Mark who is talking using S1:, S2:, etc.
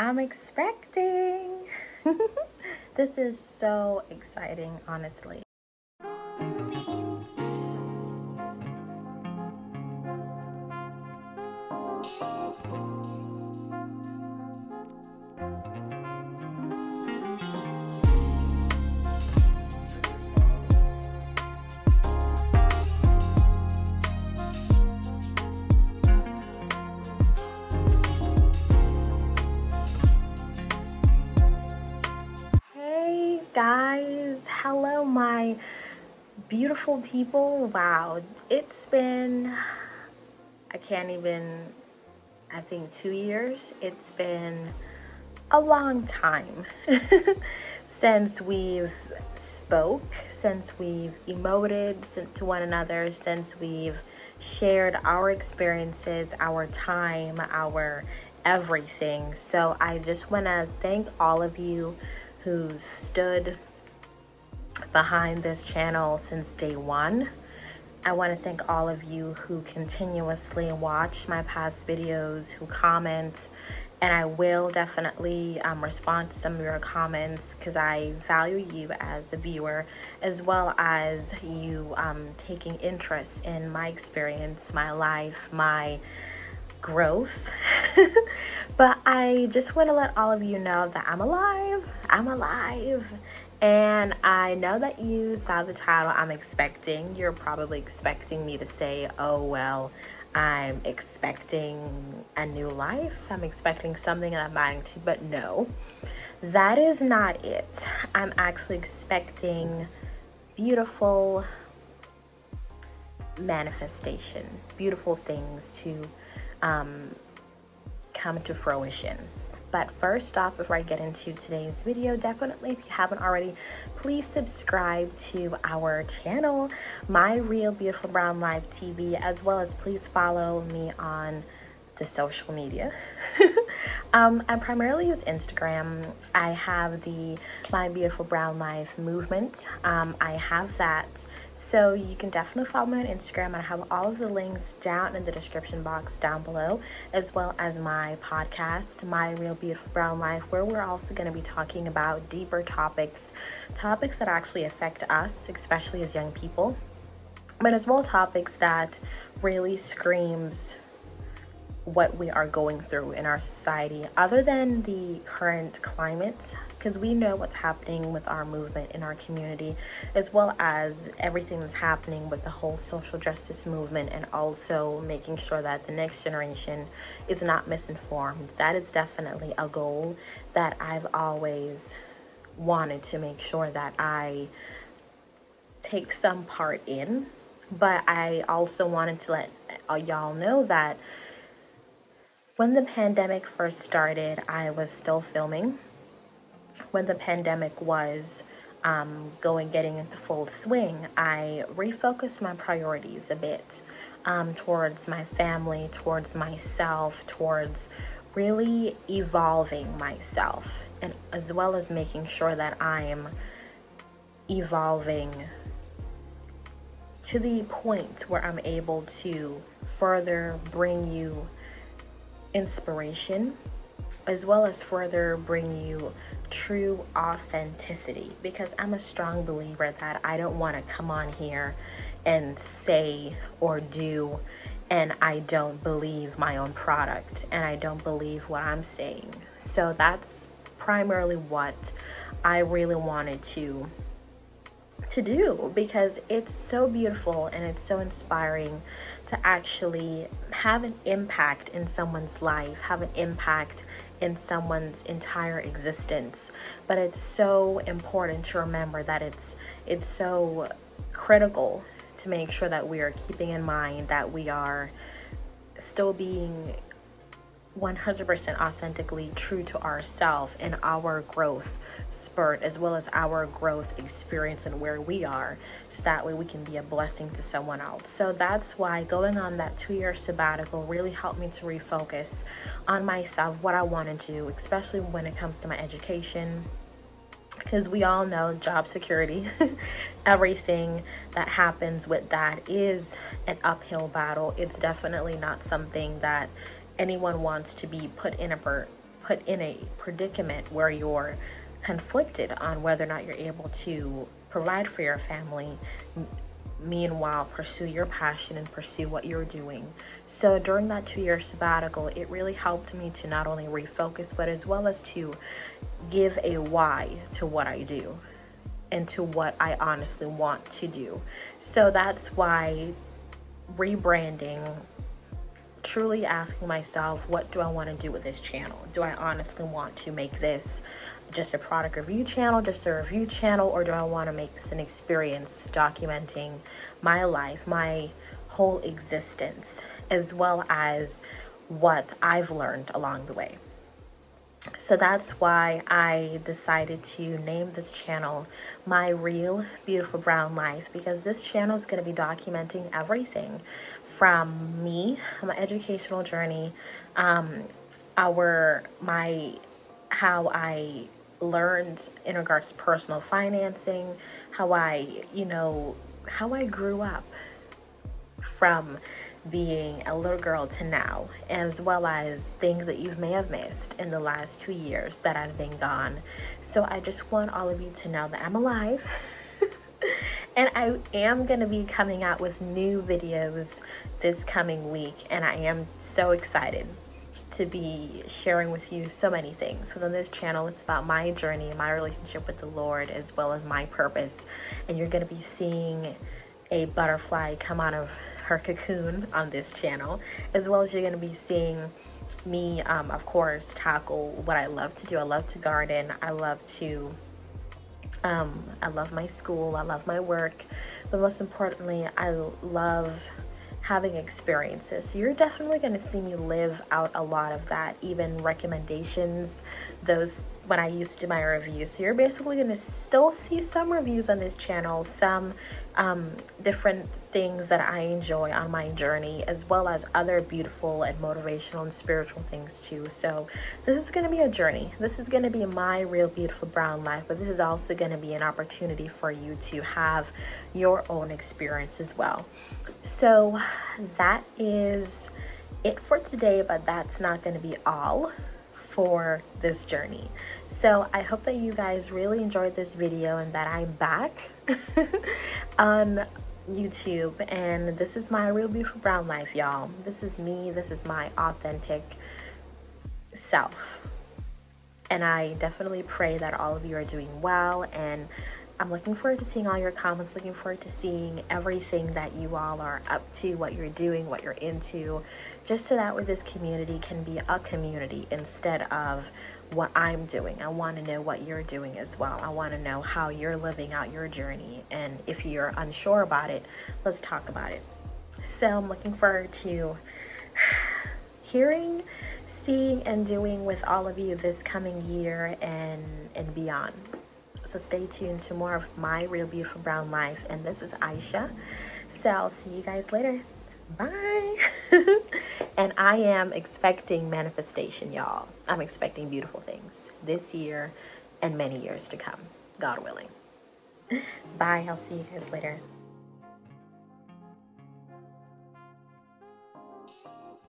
S1: I'm expecting. this is so exciting, honestly. Guys, hello, my beautiful people. Wow, it's been, I can't even, I think two years. It's been a long time since we've spoke, since we've emoted to one another, since we've shared our experiences, our time, our everything. So I just want to thank all of you who stood behind this channel since day one. I want to thank all of you who continuously watch my past videos, who comment, and I will definitely um, respond to some of your comments because I value you as a viewer as well as you um, taking interest in my experience, my life, my growth. but I just want to let all of you know that I'm alive. I'm alive. And I know that you saw the title I'm expecting. You're probably expecting me to say, oh, well, I'm expecting a new life. I'm expecting something that I'm buying to, but no, that is not it. I'm actually expecting beautiful manifestation, beautiful things to um, come to fruition. But first off, before I get into today's video, definitely if you haven't already, please subscribe to our channel, My Real Beautiful Brown Life TV, as well as please follow me on the social media. um, I primarily use Instagram. I have the My Beautiful Brown Life movement. Um, I have that so you can definitely follow me on Instagram. I have all of the links down in the description box down below, as well as my podcast, My Real Beautiful Brown Life, where we're also going to be talking about deeper topics, topics that actually affect us, especially as young people, but as well topics that really screams what we are going through in our society other than the current climate because we know what's happening with our movement in our community as well as everything that's happening with the whole social justice movement and also making sure that the next generation is not misinformed. That is definitely a goal that I've always wanted to make sure that I take some part in but I also wanted to let y'all know that when the pandemic first started, I was still filming. When the pandemic was um, going, getting into full swing, I refocused my priorities a bit um, towards my family, towards myself, towards really evolving myself, and as well as making sure that I'm evolving to the point where I'm able to further bring you inspiration as well as further bring you true authenticity because I'm a strong believer that I don't want to come on here and say or do and I don't believe my own product and I don't believe what I'm saying. So that's primarily what I really wanted to to do because it's so beautiful and it's so inspiring to actually have an impact in someone's life, have an impact in someone's entire existence. But it's so important to remember that it's it's so critical to make sure that we are keeping in mind that we are still being 100% authentically true to ourselves and our growth spurt as well as our growth experience and where we are so that way we can be a blessing to someone else. So that's why going on that two-year sabbatical really helped me to refocus on myself what i wanted to do especially when it comes to my education. Because we all know job security everything that happens with that is an uphill battle. It's definitely not something that anyone wants to be put in a put in a predicament where you're conflicted on whether or not you're able to provide for your family meanwhile pursue your passion and pursue what you're doing. So during that two year sabbatical it really helped me to not only refocus but as well as to give a why to what i do and to what i honestly want to do. So that's why rebranding truly asking myself what do i want to do with this channel do i honestly want to make this just a product review channel, just a review channel, or do I want to make this an experience documenting my life, my whole existence, as well as what I've learned along the way? So that's why I decided to name this channel My Real Beautiful Brown Life because this channel is going to be documenting everything from me, my educational journey, um, our my how I learned in regards to personal financing, how I, you know, how I grew up from being a little girl to now, as well as things that you may have missed in the last two years that I've been gone. So I just want all of you to know that I'm alive. and I am going to be coming out with new videos this coming week, and I am so excited to be sharing with you so many things because on this channel it's about my journey, my relationship with the Lord, as well as my purpose. And you're going to be seeing a butterfly come out of her cocoon on this channel, as well as you're going to be seeing me, um, of course, tackle what I love to do. I love to garden, I love to. Um, I love my school, I love my work, but most importantly, I love having experiences. So you're definitely going to see me live out a lot of that, even recommendations, those when I used to my reviews. So you're basically to still see some reviews on this channel, some um, different things that I enjoy on my journey, as well as other beautiful and motivational and spiritual things too. So, this is to be a journey. This is to be my real beautiful brown life, but this is also to be an opportunity for you to have your own experience as well. So, that is it for today, but that's not going to be all for this journey. So I hope that you guys really enjoyed this video and that I'm back on YouTube and this is my real beautiful brown life y'all. This is me, this is my authentic self. And I definitely pray that all of you are doing well and I'm looking forward to seeing all your comments, looking forward to seeing everything that you all are up to, what you're doing, what you're into, just so that way this community can be a community instead of what I'm doing. I want to know what you're doing as well. I want to know how you're living out your journey. And if you're unsure about it, let's talk about it. So I'm looking forward to hearing, seeing, and doing with all of you this coming year and, and beyond. So stay tuned to more of my real beautiful brown life. And this is Aisha. So I'll see you guys later. Bye. and I am expecting manifestation, y'all. I'm expecting beautiful things this year and many years to come, God willing. Bye. I'll see you guys later.